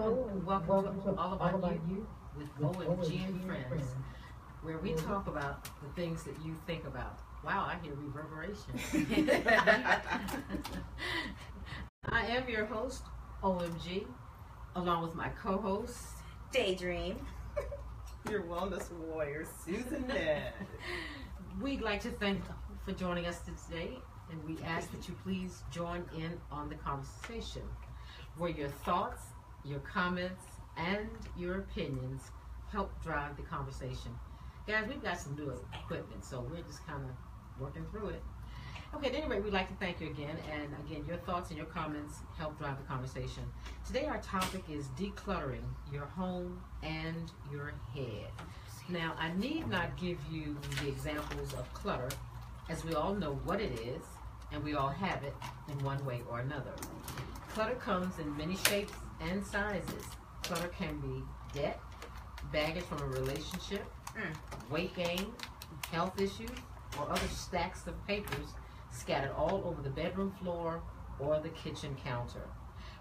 Hello, and welcome, to All About, you, with OMG and Friends, where we talk about the things that you think about. Wow, I hear reverberation. I am your host, OMG, along with my co-host, Daydream. Your wellness warrior, Susan Ned. We'd like to thank for joining us today, and we ask that you please join in on the conversation, where your thoughts, your comments, and your opinions help drive the conversation. Guys, we've got some new equipment, so we're just kind of working through it. Okay, at any rate, we'd like to thank you again. And again, your thoughts and your comments help drive the conversation. Today, our topic is decluttering your home and your head. Now, I need not give you the examples of clutter, as we all know what it is, and we all have it in one way or another. Clutter comes in many shapes and sizes. Clutter can be debt, baggage from a relationship, Mm. weight gain, health issues, or other stacks of papers scattered all over the bedroom floor or the kitchen counter.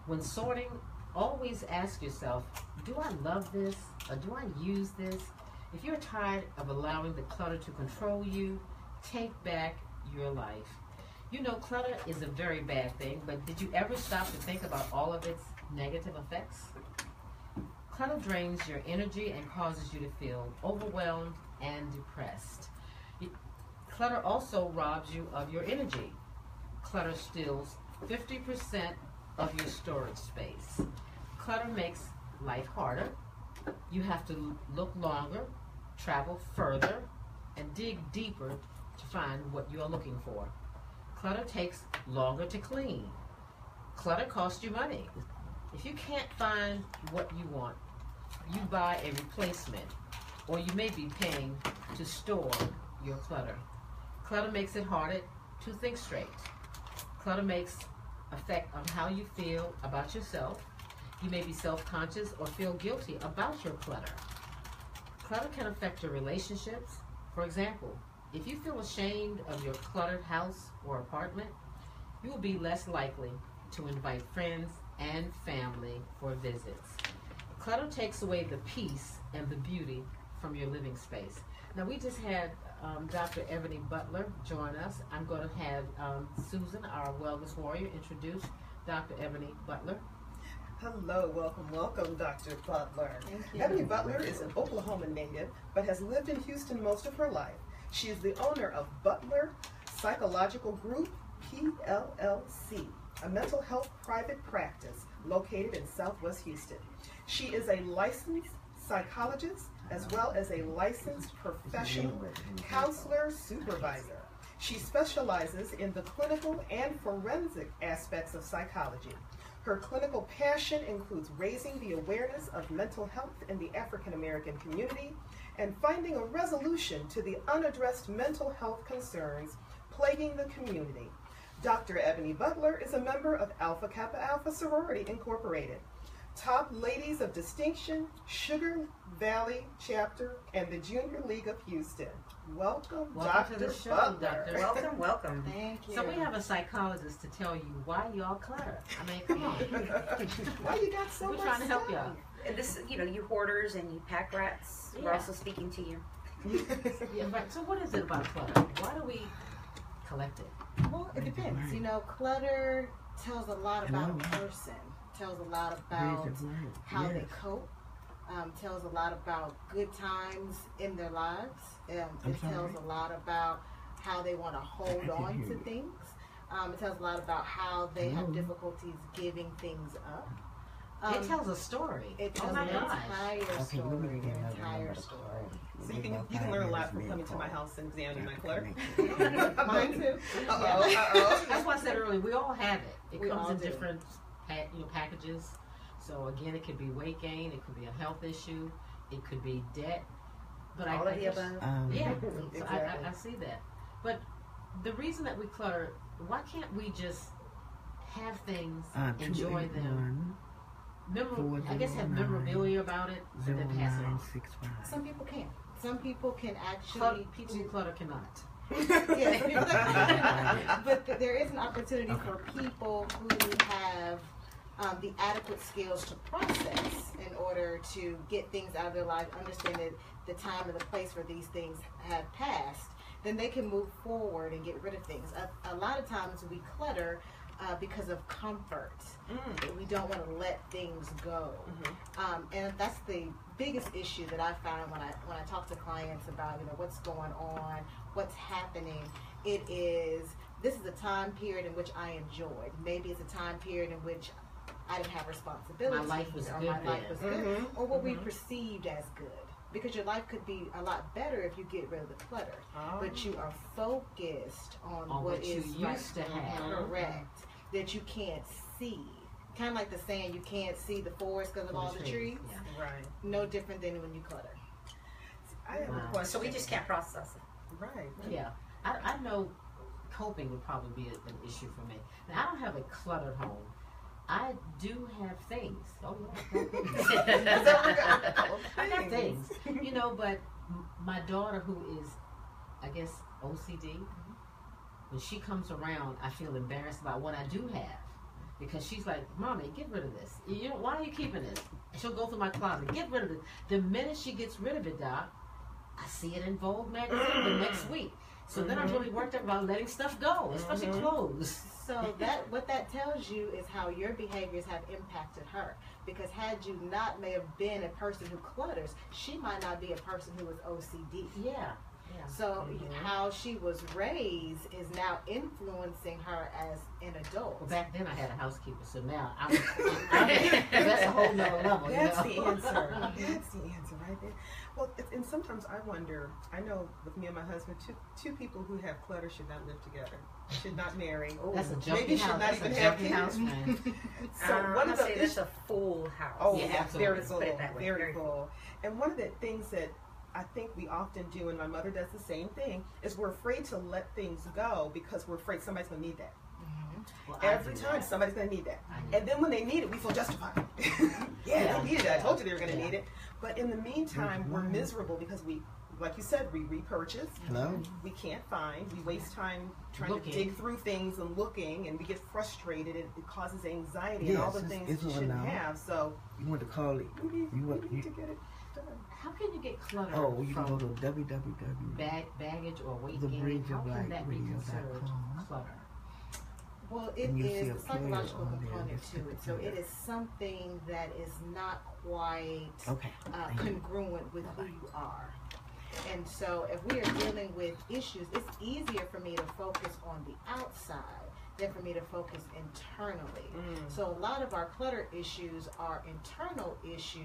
When sorting, always ask yourself, do I love this or do I use this? If you're tired of allowing the clutter to control you, take back your life. You know, clutter is a very bad thing, but did you ever stop to think about all of its negative effects? Clutter drains your energy and causes you to feel overwhelmed and depressed. Clutter also robs you of your energy. Clutter steals 50% of your storage space. Clutter makes life harder. You have to look longer, travel further, and dig deeper to find what you are looking for. Clutter takes longer to clean. Clutter costs you money. If you can't find what you want, you buy a replacement, or you may be paying to store your clutter. Clutter makes it harder to think straight. Clutter makes effect on how you feel about yourself. You may be self-conscious or feel guilty about your clutter. Clutter can affect your relationships. For example, if you feel ashamed of your cluttered house or apartment, you will be less likely to invite friends and family for visits. Clutter takes away the peace and the beauty from your living space. Now, we just had um, Dr. Ebony Butler join us. I'm going to have um, Susan, our wellness warrior, introduce Dr. Ebony Butler. Hello, welcome, welcome, Dr. Butler. Thank you. Ebony Butler is an Oklahoma native, but has lived in Houston most of her life. She is the owner of Butler Psychological Group, PLLC, a mental health private practice located in Southwest Houston. She is a licensed psychologist as well as a licensed professional counselor supervisor. She specializes in the clinical and forensic aspects of psychology. Her clinical passion includes raising the awareness of mental health in the African American community and finding a resolution to the unaddressed mental health concerns plaguing the community. Dr. Ebony Butler is a member of Alpha Kappa Alpha Sorority Incorporated, Top Ladies of Distinction, Sugar Valley Chapter, and the Junior League of Houston. Welcome, Welcome to Dr. the show, Butler. Doctor. Welcome, welcome. Thank you. So we have a psychologist to tell you why y'all clutter. I mean, come on. Why you got so much? We're much trying to help stuff? y'all. And This, you know, you hoarders and you pack rats. We're also speaking to you. Yeah, right. So what is it about clutter? Why do we collect it? Well, it depends. You know, clutter tells a lot about a person. Tells a lot about how they cope. Um, tells a lot about good times in their lives. Um, I'm it tells a lot about how they want to hold on to you. things. Um, it tells a lot about how they have difficulties giving things up. Um, it tells a story. it oh tells my an gosh. entire Okay, story. let me An get another entire number to story. Call. So you can you can learn a lot from coming to my house and examining my clutter. Mine too. Uh oh, uh oh. That's why I said earlier, we all have it. It We comes all in do. different pa- you know, packages. So again, it could be weight gain, it could be a health issue, it could be debt. But All I of the above. Um, Yeah, so I, I, I see that. But the reason that we clutter, why can't we just have things, uh, enjoy them, 281 memor- I guess have memorabilia about it, and then pass it on. Some people can. Some people can actually. Clutter, people who clutter cannot. Yes, but th- there is an opportunity Okay. for people who have um, the adequate skills to process in order to get things out of their life, understand that the time and the place where these things have passed, then they can move forward and get rid of things. A, a lot of times we clutter uh, because of comfort. Mm. We don't want to let things go, um, and that's the biggest issue that I find when I when I talk to clients about you know what's going on, what's happening. It is this is a time period in which I enjoyed. Maybe it's a time period in which I didn't have responsibilities, life was or good my life was good, Mhm. or what we Mhm. perceived as good. Because your life could be a lot better if you get rid of the clutter, Oh. but you are focused on, On what what you is used right, to have. correct, that you can't see. Kind of like the saying, you can't see the forest because of all the trees. Yeah. Right. No different than when you clutter. I have Wow. a question. So we just can't process it. Right. Yeah, I, I know coping would probably be a, an issue for me. Now, I don't have a cluttered home. I do have things. Oh, yeah. That what I got? Things, you know. But my daughter, who is, I guess, OCD, mm-hmm. when she comes around, I feel embarrassed about what I do have. Because she's like, Mommy, get rid of this. You know, why are you keeping this? She'll go through my closet, get rid of it. The minute she gets rid of it, Doc, I see it in Vogue magazine the next week. So then I'm Mhm. really worked up about letting stuff go, especially Mhm. clothes. So that what that tells you is how your behaviors have impacted her. Because had you not may have been a person who clutters, she might not be a person who is OCD. Yeah. Yeah. So Mhm. how she was raised is now influencing her as an adult. Well, back then I had a housekeeper, so now I'm, I'm that's a whole nother level. That's you the answer. That's the answer right there. Well, and sometimes I wonder. I know with me and my husband, two two people who have clutter should not live together. Should not marry. That's a Maybe junky should not That's even a have junky kids. house, man. So um, one I'm of gonna the say that's a full house. Oh, Yeah, yeah, absolutely. very full, put it that way, very, very full. And one of the things that I think we often do, and my mother does the same thing, is we're afraid to let things go because we're afraid somebody's going to need that. Mm-hmm. Well, Every time that. somebody's going to need that. And then when they need it, we feel justified. yeah, Yeah. they needed it. I told you they were going to Yeah. need it. But in the meantime, we're mm-hmm. miserable because we, like you said, we repurchase. Hello? We can't find. We waste time trying Looking. to dig through things and looking, and we get frustrated. It, it causes anxiety and all the things you shouldn't now. have. So You want to call it? You want- need you- to get it. How can you get clutter Oh, you can from go to www. bag, baggage or weight The gain? bridge How of can light that be considered clutter? Well, it is And you see is a a psychological player on there component to it. So it is something that is not quite Okay. uh, Thank you. congruent with who you are. And so if we are dealing with issues, it's easier for me to focus on the outside than for me to focus internally. Mm. So a lot of our clutter issues are internal issues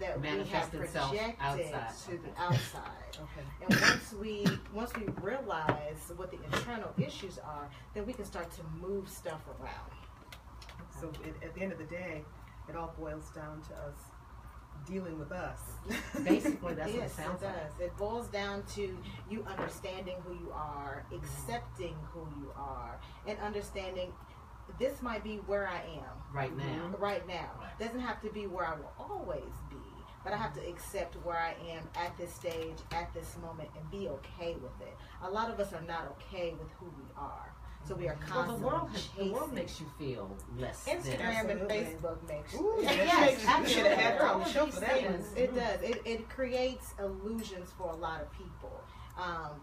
that we have projected outside. to the outside. Okay. And once we once we realize what the internal issues are, then we can start to move stuff around. So it, at the end of the day, it all boils down to us dealing with us. Basically, that's what it sounds it like. It boils down to you understanding who you are, accepting who you are, and understanding this might be where I am Right mm-hmm. now. right now. Right. Doesn't have to be where I will always be, but I have to accept where I am at this stage, at this moment, and be okay with it. A lot of us are not okay with who we are, so we are Well, the constantly world, has, the world makes you feel less. Instagram and Absolutely. Facebook makes Ooh, Yes, Yes, makes- you should have had her on the absolutely. show for that one. It does. It, it creates illusions for a lot of people um,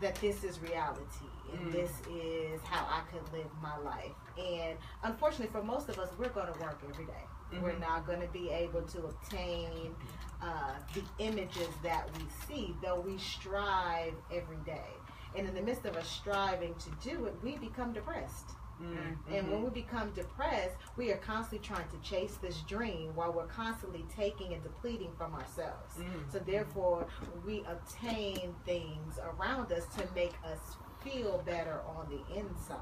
that this is reality and Mm. this is how I could live my life. And unfortunately, for most of us, we're going to work every day. We're Mhm. not going to be able to obtain uh, the images that we see, though we strive every day. And in the midst of us striving to do it, we become depressed. Mm, And when we become depressed, we are constantly trying to chase this dream while we're constantly taking and depleting from ourselves. Mm. So therefore, we obtain things around us to make us feel better on the inside.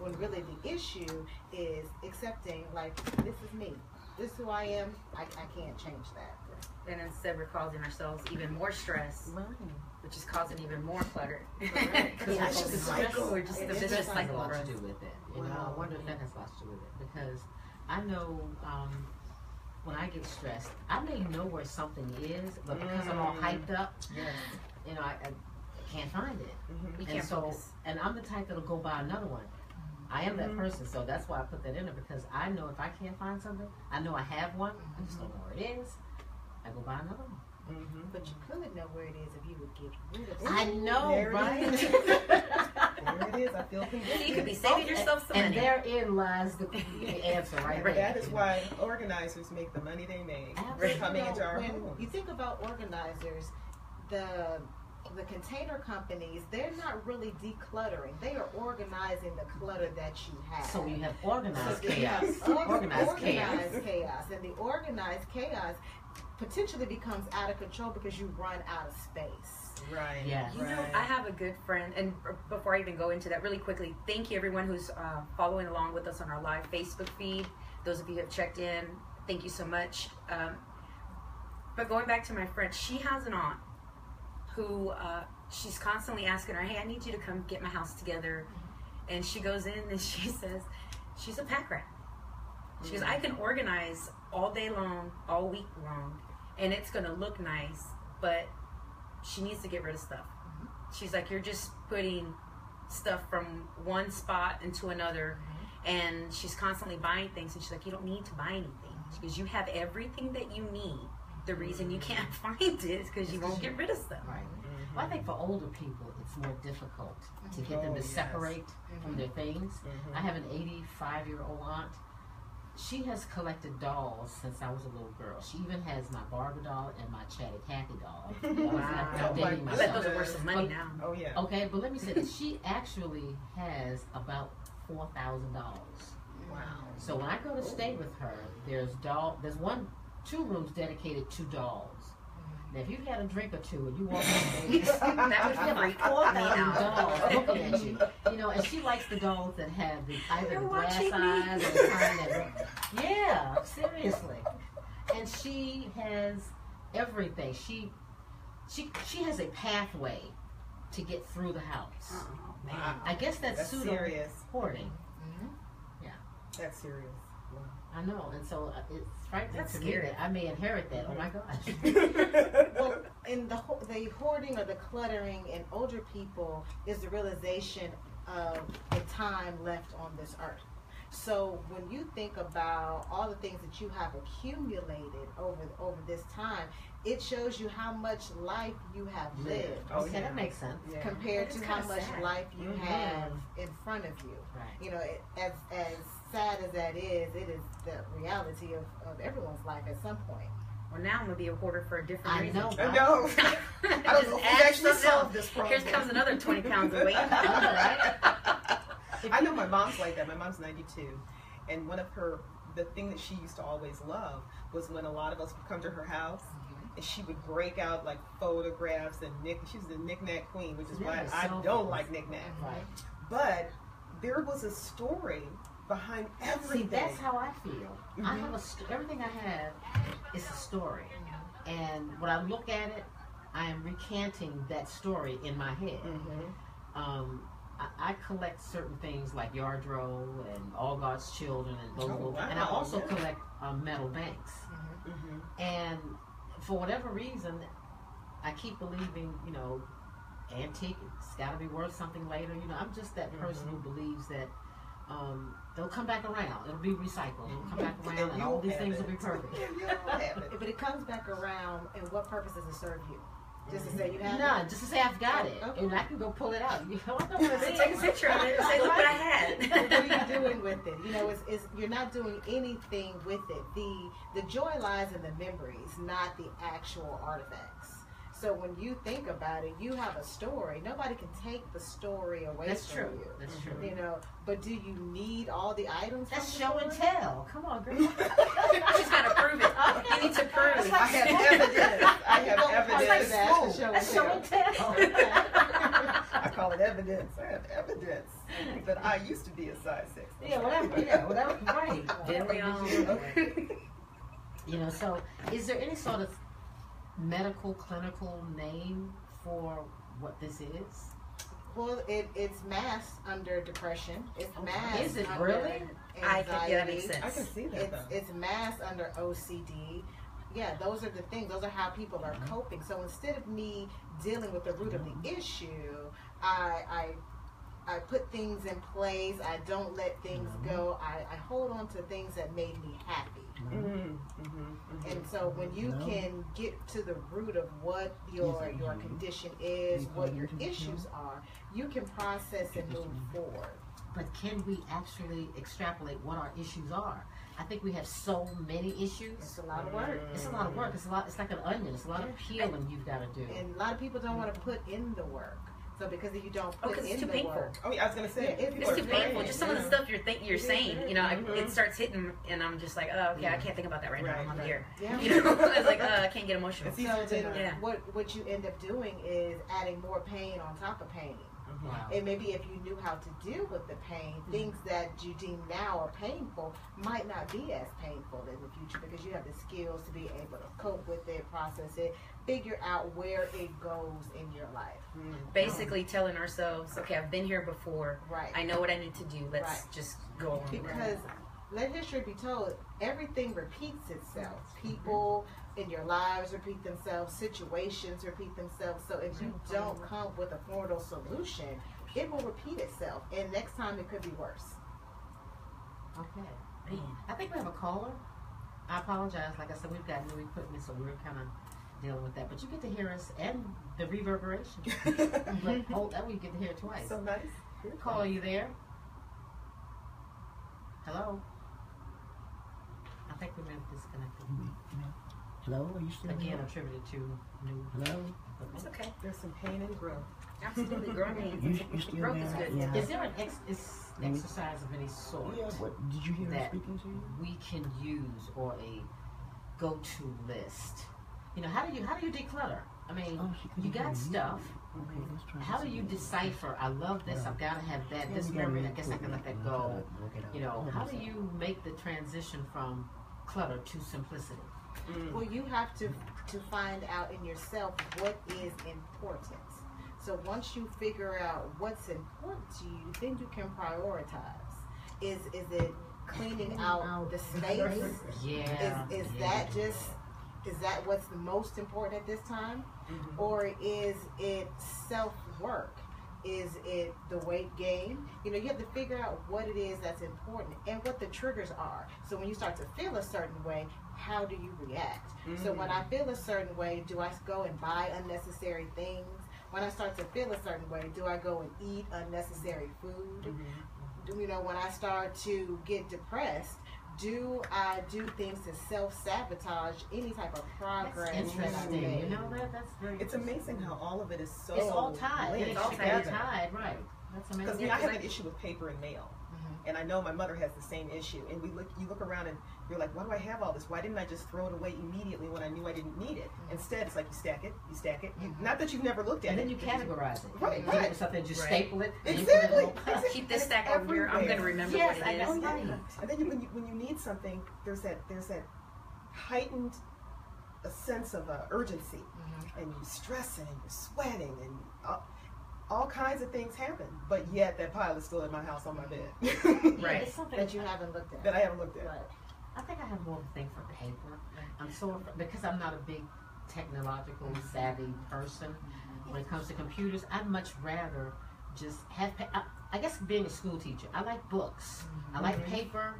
When really the issue is accepting, like, this is me. This is who I am. I, I can't change that. And instead, we're causing ourselves even more stress, which is causing even more clutter. Because Yeah, it's just the a cycle. We're just It a is vicious a has a cycle. lot to do with it. You know, I wonder if that has lots to do with it because I know um, when I get stressed, I may know where something is, but because I'm all Mm. hyped up, Yes. you know, I, I can't find it. Mhm. And so, focus. and I'm the type that'll go buy another one. I am that Mhm. person, so that's why I put that in there because I know if I can't find something, I know I have one. I just don't know where it is. I go buy another one. Mm-hmm. But you could know where it is if you would get rid of it. I know, There right? is. There it is. I feel convicted. You could be saving yourself some and money. therein lies the, the answer right there. That is why organizers make the money they make Absolutely. coming into our when homes. you think about organizers, the the container companies, they're not really decluttering. They are organizing the clutter that you have. So you have organized So you have chaos. or- Organized chaos. organized chaos. And the organized chaos potentially becomes out of control because you run out of space. Right. Yeah. You know, I have a good friend, and before I even go into that, really quickly, thank you everyone who's uh, following along with us on our live Facebook feed. Those of you who have checked in, thank you so much. Um, but going back to my friend, she has an aunt who uh, she's constantly asking her, "Hey, I need you to come get my house together," and she goes in and she says, "She's a pack rat." She goes, "I can organize all day long, all week long, and it's gonna look nice, but." she needs to get rid of stuff. Mm-hmm. She's like, you're just putting stuff from one spot into another, mm-hmm. and she's constantly buying things. And she's like, you don't need to buy anything mm-hmm. because you have everything that you need. The reason you can't find it is because you won't get rid of stuff. Right. Mhm. Well, I think for older people, it's more difficult to get them Oh, to yes. separate from their things. I have an 85 year old aunt. She has collected dolls since I was a little girl. She even has my Barbie doll and my Chatty Cathy doll. Wow. I'm Oh, I bet those are worth some money now. Oh yeah. Okay, but let me say this. She actually has about four thousand dollars. Wow. So when I go to stay with her, there's doll. There's one, two rooms dedicated to dolls. Now, if you've had a drink or two and you walk in there, That would you freak like four me dolls looking at you. You know, and she likes the dolls that have the either You're the glass me. eyes or the kind that. Yeah, seriously. And she has everything. She, she, she has a pathway to get through the house. Oh, man. Wow. I guess that's, That's pseudo hoarding. Mm-hmm. That's serious. I know, and so uh, it's frightening That's to scary. me that I may inherit that. Oh my gosh. Well, in the the hoarding or the cluttering in older people is the realization of the time left on this earth. So when you think about all the things that you have accumulated over over this time, it shows you how much life you have lived Oh, okay, yeah. that makes sense. Yeah. compared to how much sad. life you Mhm. have in front of you. Right. You know, it, as as sad as that is, it is the reality of, of everyone's life at some point. Well, now I'm gonna be a hoarder for a different I reason. know. I know. I don't know Just if we add actually solved this problem. Here comes another 20 pounds of weight. I know my mom's like that. My mom's 92, and one of her the thing that she used to always love was when a lot of us would come to her house. Mm-hmm. And she would break out like photographs and nick. She was the knick-knack queen, which is why That is I don't cool. like knick-knack. Right. But there was a story behind See, everything. that's how I feel. I Mhm. have a st- everything I have is a story, and when I look at it, I am recanting that story in my head. Mhm. Um, I, I collect certain things like Lladró and All God's Children and those, Oh, little- and I also yeah. collect um, metal banks. Mhm. And for whatever reason, I keep believing, you know, antique, it's got to be worth something later. You know, I'm just that person who believes that um, they'll come back around. It'll be recycled. It'll come back around, and, And all these things it. will be perfect. You'll it. But it comes back around, and what purpose does it serve you? Just to say you have None, just to say I've got it, Okay. and I can go pull it out. You know, I don't Take a picture of it and say, look what I had. what are you doing with it? You know, it's, it's you're not doing anything with it. The the joy lies in the memories, not the actual artifacts. So when you think about it, you have a story. Nobody can take the story away That's from true. you. That's mm-hmm. true. You know, but do you need all the items? That's show the and tell. Come on, girl. She's got to prove it. You need to prove. I have evidence. I have Don't call evidence. that. School. Show That's and show and tell. I call it evidence. I have evidence that I used to be a size six. yeah, whatever. Yeah, whatever. Right. Didn't we all? You know, so is there any sort of medical, clinical name for what this is? Well, it, it's mass under depression. It's mass. is it under really? I think yeah, that makes anxiety. sense. I can see that It's though. it's mass under OCD. Yeah, those are the things. Those are how people are mm-hmm. coping. So instead of me dealing with the root of the mm-hmm. issue, I I I put things in place. I don't let things mm-hmm. go. I, I hold on to things that made me happy. Mm-hmm. Mm-hmm. Mm-hmm. And so when you No. can get to the root of what your your condition is, what your issues are, you can process and move forward. But can we actually extrapolate what our issues are? I think we have so many issues. It's a lot of work. It's a lot of work. It's a lot. It's like an onion. It's a lot of peeling you've got to do. And a lot of people don't want to put in the work. So because if you don't Oh, put 'cause it's in too the painful. work, Oh, yeah, I was gonna say Yeah, if people It's are too painful. afraid, Just some of the stuff you're think you're saying, you know, I, Mhm. it starts hitting, and I'm just like, oh, okay, I can't think about that right, now. I'm on right. the air. yeah. You know, it's like, uh, I can't get emotional. So then Yeah. what what you end up doing is adding more pain on top of pain. Wow. And maybe if you knew how to deal with the pain, things that you deem now are painful might not be as painful in the future because you have the skills to be able to cope with it, process it, figure out where it goes in your life. Mhm. Basically, telling ourselves, okay, I've been here before. Right. I know what I need to do. Let's Right. just go on. with it. Because let history be told, everything repeats itself. People in your lives repeat themselves, situations repeat themselves. So if you mm-hmm. don't come with a formidable solution, it will repeat itself. And next time it could be worse. Okay. I think we have a caller. I apologize. Like I said, we've got new equipment, so we're kind of dealing with that. But you get to hear us and the reverberation. but hold oh, that, we get to hear it twice. so nice. Caller, you there? Hello. I think we may have disconnected. Mm-hmm. Hello, are you still Again, there? attributed to new Hello? It's okay. There's some pain and growth. Absolutely. Growing pains. You, you still Growth is there? good. Yeah. Is there an ex- is exercise of any sort Yeah, what, did you hear her That- speaking to you? we can use or a go-to list? You know, how do you how do you declutter? I mean, Oh, she couldn't you hear got me. stuff. Okay, let's try How this do you again. decipher? I love this. Yeah. I've got to have that. Yeah, This we got memory. I guess I can let that go. We'll try to work it out. You know, how do you make the transition from clutter to simplicity? Mm. Well, you have to to find out in yourself what is important. So once you figure out what's important to you, then you can prioritize. Is is it cleaning out the space? Yeah. Is is yeah. that just is that what's the most important at this time? Mhm. Or is it self work? Is it the weight gain? You know, you have to figure out what it is that's important and what the triggers are. So when you start to feel a certain way, how do you react? So when I feel a certain way, do I go and buy unnecessary things? When I start to feel a certain way, do I go and eat unnecessary food? Mhm. Do you know when I start to get depressed? Do I do things to self sabotage any type of progress That's that I interesting. make? You know that that's very. It's amazing how all of it is so It's all tied. linked It's all together. tied. Right. That's amazing. you know, I have an issue with paper and mail, Mhm. and I know my mother has the same issue. And we look, you look around and you're like, why do I have all this? Why didn't I just throw it away immediately when I knew I didn't need it? Instead, it's like you stack it, you stack it. You, not that you've never looked at and it, then you but categorize it. Right, You give right. it Something you Right. staple it. and it Exactly. little exactly. Keep this stack over here. I'm going to everywhere. remember Yes, what I it know. Right. And then you, when you when you need something, there's that there's that heightened a sense of uh, urgency, Mhm. and you're stressing and you're sweating and all, all kinds of things happen. But yet that pile is still in my house on my bed Yeah, Right. It's something That you haven't looked at. that I haven't looked at. Right. I think I have more of a thing for paper. I'm so because I'm not a big technological savvy person. When it comes to computers, I'd much rather just have. I, I guess being a school teacher, I like books. I like Mhm. paper.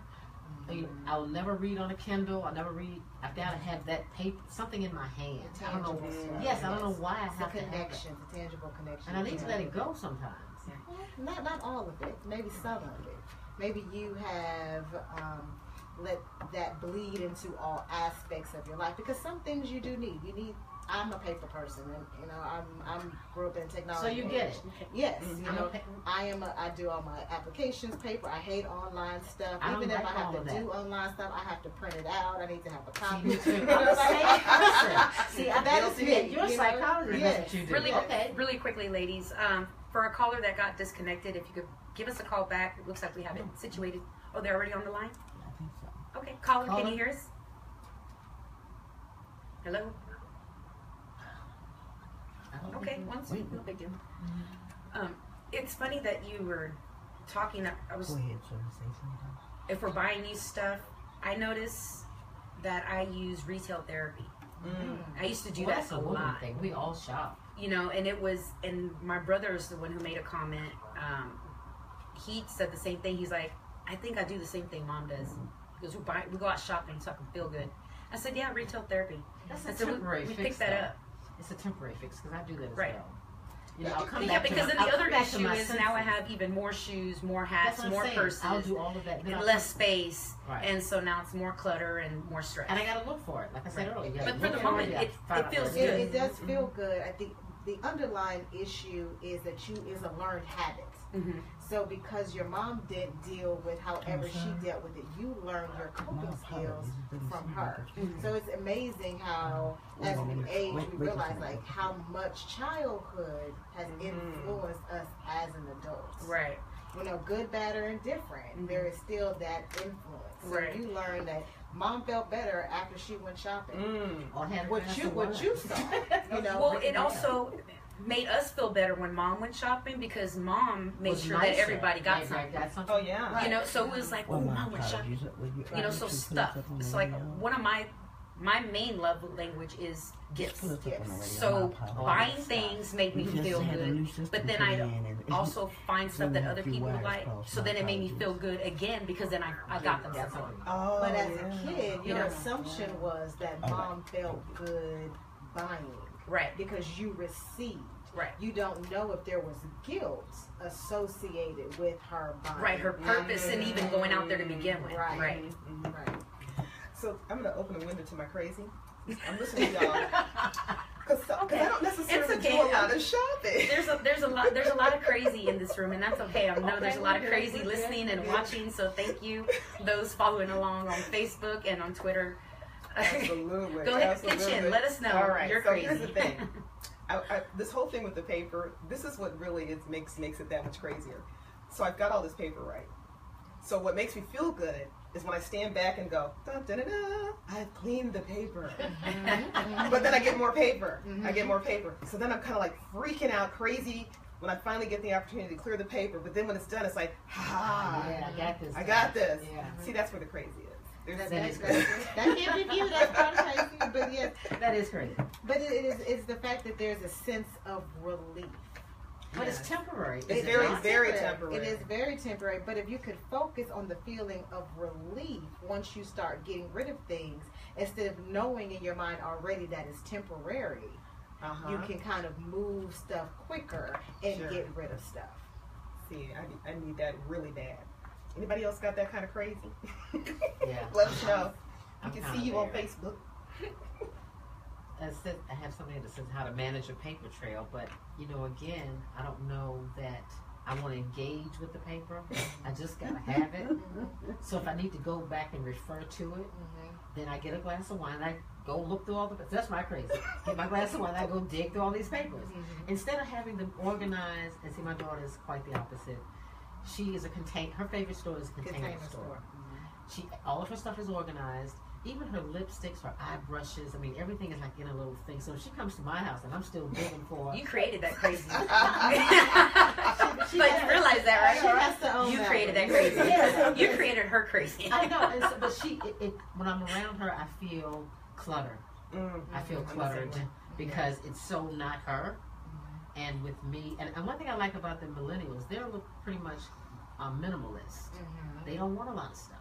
I mean, I'll never read on a Kindle. I'll never read. I've got to have that paper, something in my hand. I don't know. Tangible. Yes, I don't know why I It's a have to have it. connection, a tangible connection. And I need to let it go sometimes. Not not all of it. Maybe some of it. Maybe you have um, let that bleed into all aspects of your life because some things you do need. You need. I'm a paper person, and you know I'm I'm grew up in technology. So you get it. Yes, Mhm. you I'm know. I am. A, I do all my applications paper. I hate online stuff. I don't Even if like I have to do online stuff, I have to print it out. I need to have a copy. me too. I'm know the what I mean? same person. See, I'm That is guilty. me, You're a you psychologist. Yes. You do. Really, okay. really quickly, ladies. Um, for a caller that got disconnected, if you could give us a call back. It looks like we have it situated. Oh, they're already on the line. I think so. Okay, caller, can Caller. you hear us? Hello. Okay, one second. No big deal. Um, it's funny that you were talking. I was Go ahead, sir. Say something. if we're buying new stuff, I notice that I use retail therapy. Mm. I used to do Well, that that's a a lot. thing. We all shop. You know, and it was, and my brother is the one who made a comment. Um, he said the same thing. He's like, I think I do the same thing mom does. Because we buy, we go out shopping so I can feel good. I said, yeah, retail therapy. That's I a said, we, temporary we fix. picked that though. up. It's a temporary fix because I do that as Right. well. You know, I'll come Yeah, back to because my, then I'll the other back to issue my is now I have even more shoes, more hats, more saying. purses, I'll do all of that. And less space. Right. And so now it's more clutter and more stress. And I gotta look for it. Like I said Right. earlier. But for the moment, it- it feels what It, is. it does mm-hmm. feel good. I think the underlying issue is that you is a learned habit. Mhm. So because your mom didn't deal with however she dealt with it, you learned your coping skills from her. Mhm. So it's amazing how, as we age, we realize like how much childhood has influenced us as an adult. Right. You know, good, bad, or indifferent, Mhm. there is still that influence. So Right. you learn that mom felt better after she went shopping. Mm. Or What you what you saw, you know. Well, it also made us feel better when mom went shopping because mom made Was sure nicer. that everybody got Everybody something. got something. Oh yeah. You know, so it was like, oh, mom went shopping. You know, so stuff. It's like one of my my main love language is gifts. So Oh, buying things made me feel good. But then I also find stuff that other people like. So then it made me feel good again because then I, I got them something. something. Oh, But as a kid, your assumption was that mom felt good buying Right, because you received. right. You don't know if there was guilt associated with her buying. Right, her purpose and even going out there to begin with. Right. Right. Mhm. Right. So I'm gonna open a window to my crazy. I'm listening to y'all because I don't necessarily It's okay. do a lot of shopping. There's a there's a lot there's a lot of crazy in this room and that's okay. I know there's a lot of crazy listening and watching, so thank you those following along on Facebook and on Twitter. Absolutely. Go ahead, pitch in. Let us know. All right. You're so crazy. here's the thing. I, I, this whole thing with the paper, this is what really is, makes makes it that much crazier. So I've got all this paper right. So what makes me feel good is when I stand back and go, I've cleaned the paper. Mm-hmm. but then I get more paper. Mm-hmm. I get more paper. So then I'm kind of like freaking out, crazy when I finally get the opportunity to clear the paper. But then when it's done, it's like, ha, Yeah, I got this. I got this. Yeah. See, that's where the crazy is. There's, That is That's crazy. that can't be viewed as part crazy, but yes, That is crazy. but it it is it's the fact that there's a sense of relief. But Yes. it's temporary. It's is it very, very temporary. It is very temporary, but if you could focus on the feeling of relief once you start getting rid of things, instead of knowing in your mind already that it's temporary, uh-huh. you can kind of move stuff quicker and Sure. get rid of stuff. See, I need, I need that really bad. Anybody else got that kind of crazy? Yeah. Let us know. We can see you on. Facebook. I have something that says how to manage a paper trail, but you know, again, I don't know that I want to engage with the paper. I just gotta have it. So if I need to go back and refer to it, mm-hmm. then I get a glass of wine. I go look through all the. That's my crazy. Get my glass of wine. I go dig through all these papers mm-hmm. instead of having them organized. And see, my daughter is quite the opposite. She is a contain. Her favorite store is a container, Container store. store. Mm-hmm. She all of her stuff is organized. Even her lipsticks, her eye brushes. I mean, everything is like in a little thing. So if she comes to my house and I'm still digging for. You created that crazy. She but has- you realize that, She right? has to own You that created one. that crazy. Yeah. You created her crazy. I know, so, but she. It, it, when I'm around her, I feel clutter. Mm. I feel I'm the same cluttered way. because it's so not her. And with me, and, and one thing I like about the millennials, they're pretty much um, minimalist. Mhm. They don't want a lot of stuff.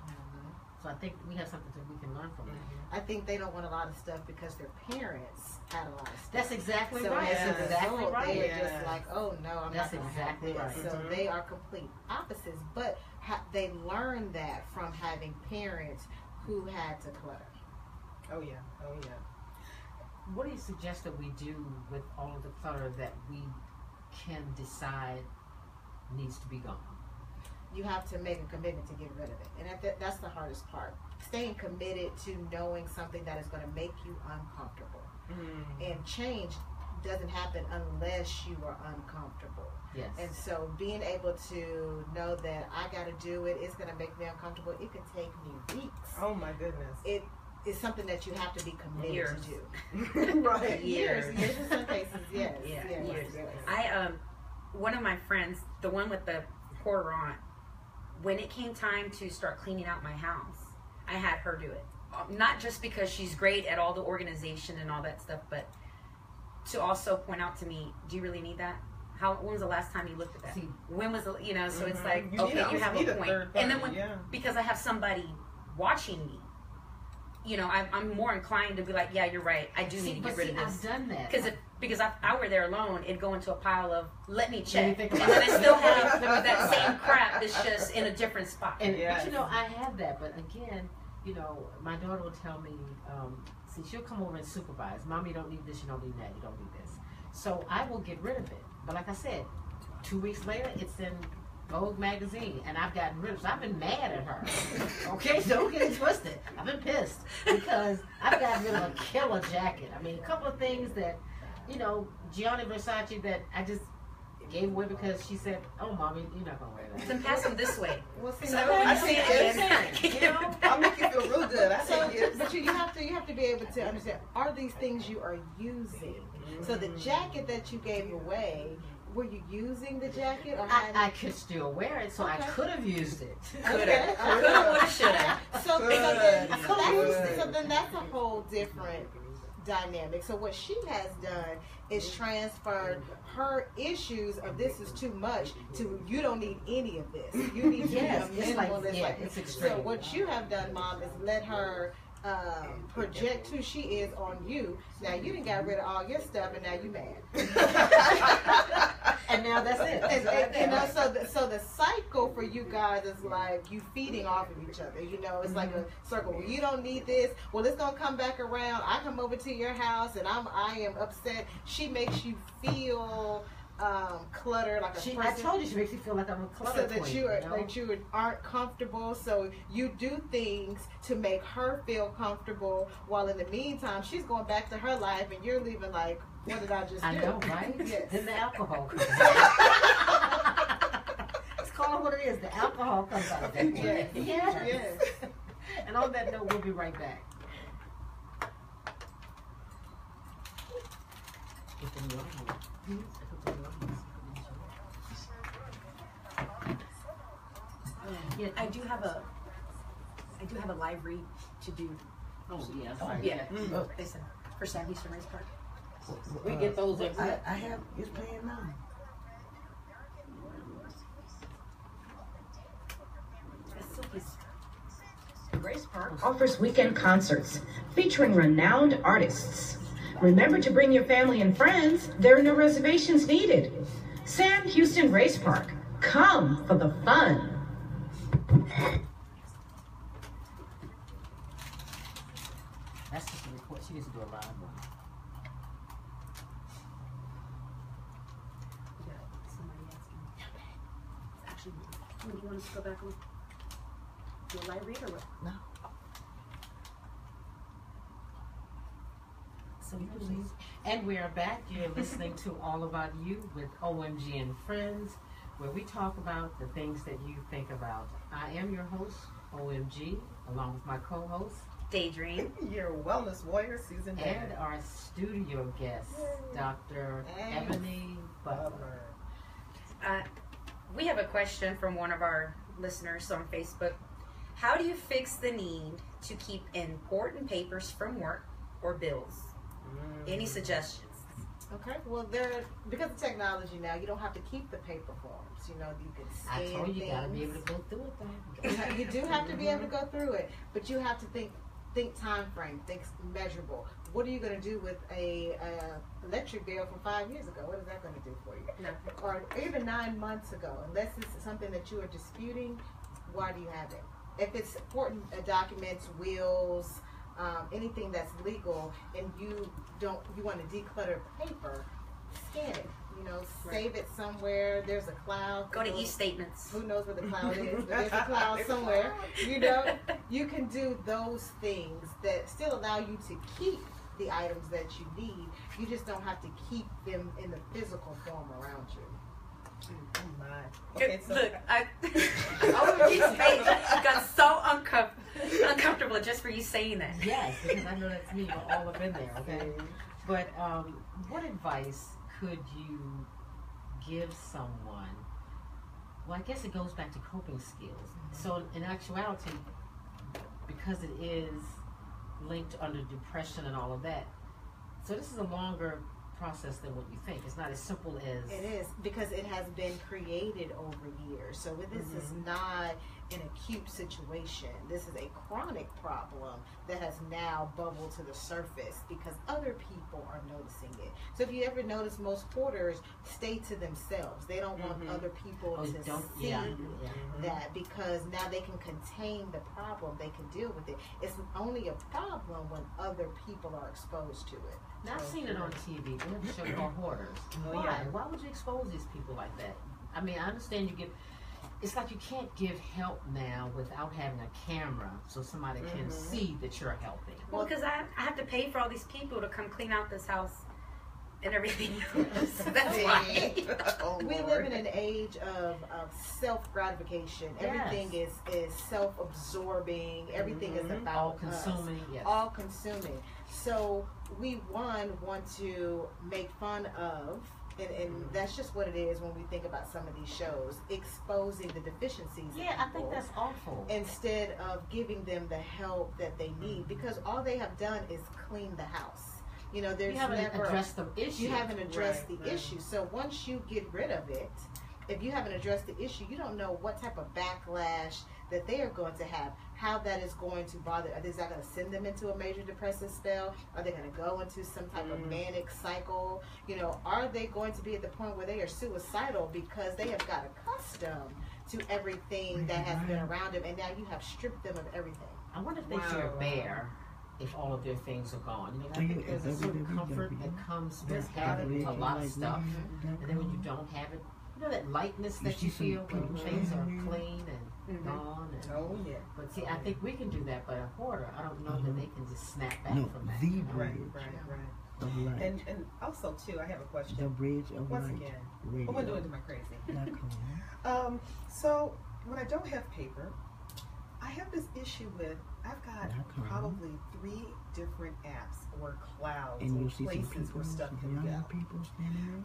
So I think we have something that we can learn from them. I think they don't want a lot of stuff because their parents had a lot of stuff. That's exactly so right. as Yes. exactly result, right. they are Yes. just like, oh no, I'm That's not gonna exactly have right. this. So Mhm. they are complete opposites, but ha- they learned that from having parents who had to clutter. Oh yeah. Oh yeah. What do you suggest that we do with all of the clutter that we can decide needs to be gone? You have to make a commitment to get rid of it, and that, that's the hardest part. Staying committed to knowing something that is going to make you uncomfortable, Mm. and change doesn't happen unless you are uncomfortable. Yes. And so being able to know that I got to do it, it's going to make me uncomfortable. It could take me weeks. Oh my goodness. It is something that you have to be committed Years. to do. right. Years. Years in some cases, yes. Yeah, yes, years. yes. I um, one of my friends, the one with the horror aunt, when it came time to start cleaning out my house, I had her do it. Not just because she's great at all the organization and all that stuff, but to also point out to me, do you really need that? How when was the last time you looked at that? See, When was the you know? So it's Mhm. like You okay, you have a point. and then when yeah. because I have somebody watching me, you know, I'm, I'm more inclined to be like, yeah, you're right. I do see, need to get rid see, of I've this. done that. Because if because if I were there alone, it'd go into a pile of let me check, and then I it. still have that same crap that's just in a different spot. And Yes. but you know, I have that. But again, you know, my daughter will tell me, um, see, she'll come over and supervise. Mommy, don't need this. You don't need that. You don't need this. So I will get rid of it. But like I said, two weeks later, it's in Vogue magazine, and I've gotten rid of. So I've been mad at her. Okay, so don't get it twisted. I've been pissed because I've gotten rid of a killer jacket. I mean, a couple of things that, you know, Gianni Versace that I just gave away because she said, "Oh, mommy, you're not gonna wear that." Then pass them this way. Well, see, So now- when I you see see it. it I'm again, saying, you know? I'll make you feel real good. I So, say yes. but you, you have to you have to be able to understand are these things you are using. So the mm-hmm. jacket that you gave away, were you using the jacket or I, I could still wear it, so I could have used it. Coulda, Okay. coulda, shoulda. So, so, then, so, so then that's a whole different dynamic. So what she has done is transferred her issues of this is too much to you don't need any of this. You need to Yes, be a it's like- minimalist. yeah, like, so what you have done, mom, is let her um, project who she is on you. Now you didn't got rid of all your stuff, and now you mad. and now that's it. And, and, you know, so the, so the cycle for you guys is like you feeding off of each other. You know, it's like a circle. Well, you don't need this. Well, it's gonna come back around. I come over to your house and I'm I am upset. She makes you feel um, cluttered, like a She, I told you she makes me feel like I'm a clutter so that queen, you are know? that you aren't comfortable. So you do things to make her feel comfortable, while in the meantime she's going back to her life, and you're leaving like, what did I just I do? know, right? Yes. Then the alcohol comes out. Let's call it what it is. The alcohol comes out. Yes. yes. Yes. And on that note, we'll be right back. Get the new one. Put the new one. Yeah, I do have a, I do have a live read to do. Oh, yeah. Oh. Yeah, Mm. listen for Sam Houston Race Park. We get those every I, I have. It's playing now. It's Silky's. Grace Park offers weekend concerts featuring renowned artists. Remember to bring your family and friends. There are no reservations needed. Sam Houston Race Park. Come for the fun. That's just a record. She needs to do a live one. Yeah, somebody asking. Actually, do you want us to go back and do a live read or what? No. So please. And we are back. You're listening to All About You with OMG and Friends, where we talk about the things that you think about. I am your host, OMG, along with my co-host Daydream. Your wellness warrior, Susan and Bennett. our studio guest, Dr. Hey. Ebony Butler. Uh, we have a question from one of our listeners on Facebook. How do you fix the need to keep important papers from work or bills? Any suggestions? Okay, well, there because of technology now, you don't have to keep the paper forms. You know, you can see. I told you, you gotta be able to go through it though. You do have to be able to go through it, but you have to think think time frame, think measurable. What are you going to do with a uh, electric bill from five years ago? What is that going to do for you? Nothing. Or even nine months ago, unless it's something that you are disputing, why do you have it? If it's important uh, documents, wills, um, anything that's legal, and you don't, you want to declutter paper, scan it. You know, save it somewhere. There's a cloud. Go to Who knows- e-statements. Who knows where the cloud is? But there's a cloud somewhere. You know, you can do those things that still allow you to keep the items that you need. You just don't have to keep them in the physical form around you. Oh my. Okay, so Look, I, OMG's face got so uncom- uncomfortable just for you saying that. Yes, because I know that's me. We're all up in there, okay? But um, what advice could you give someone? Well, I guess it goes back to coping skills. Mm-hmm. So, in actuality, because it is linked under depression and all of that, so this is a longer process than what you think. It's not as simple as It is because it has been created over years. So this is mm-hmm. not an acute situation. This is a chronic problem that has now bubbled to the surface because other people are noticing it. So if you ever notice, most hoarders stay to themselves. They don't want Mhm. other people Oh, to don't see yeah, yeah. that because now they can contain the problem. They can deal with it. It's only a problem when other people are exposed to it. Now I've seen it on TV. They have a show called Hoarders. Oh, Why? yeah. Why would you expose these people like that? I mean, I understand you give. It's like you can't give help now without having a camera so somebody can Mhm. see that you're helping. Well, because I, I have to pay for all these people to come clean out this house and everything else. That's why. oh, We live in an age of, of self gratification. Everything is is self absorbing. Everything is Mhm. about All us. consuming, yes. all consuming. So we one want to make fun of, and, and that's just what it is when we think about some of these shows, exposing the deficiencies. yeah, I think that's awful. instead of giving them the help that they need mm-hmm. because all they have done is clean the house. You know, there's you haven't never addressed the issue. you haven't addressed Right, the right. issue. So once you get rid of it, if you haven't addressed the issue, you don't know what type of backlash that they are going to have, how that is going to bother. Is that going to send them into a major depressive spell? Are they going to go into some type of Mm. manic cycle? You know, are they going to be at the point where they are suicidal because they have got accustomed to everything that has been around them, and now you have stripped them of everything? I wonder if they Wow. feel bare if all of their things are gone. You know, I think there's a it's certain comfort that comes with having a lot of stuff. And then when you don't have it, you know that lightness that you feel when things are clean and Mhm. gone. And, Oh yeah. But see, I think we can do that, but a hoarder, I don't know that they can just snap back No, from that. the you know? Right, bridge right, right. of light. And and also too, I have a question. the bridge of Once light. again, Radio. what am I doing to my crazy? dot. Um, so when I don't have paper, I have this issue with I've got probably three different apps or clouds And or you'll see some places people, where stuff some can go. people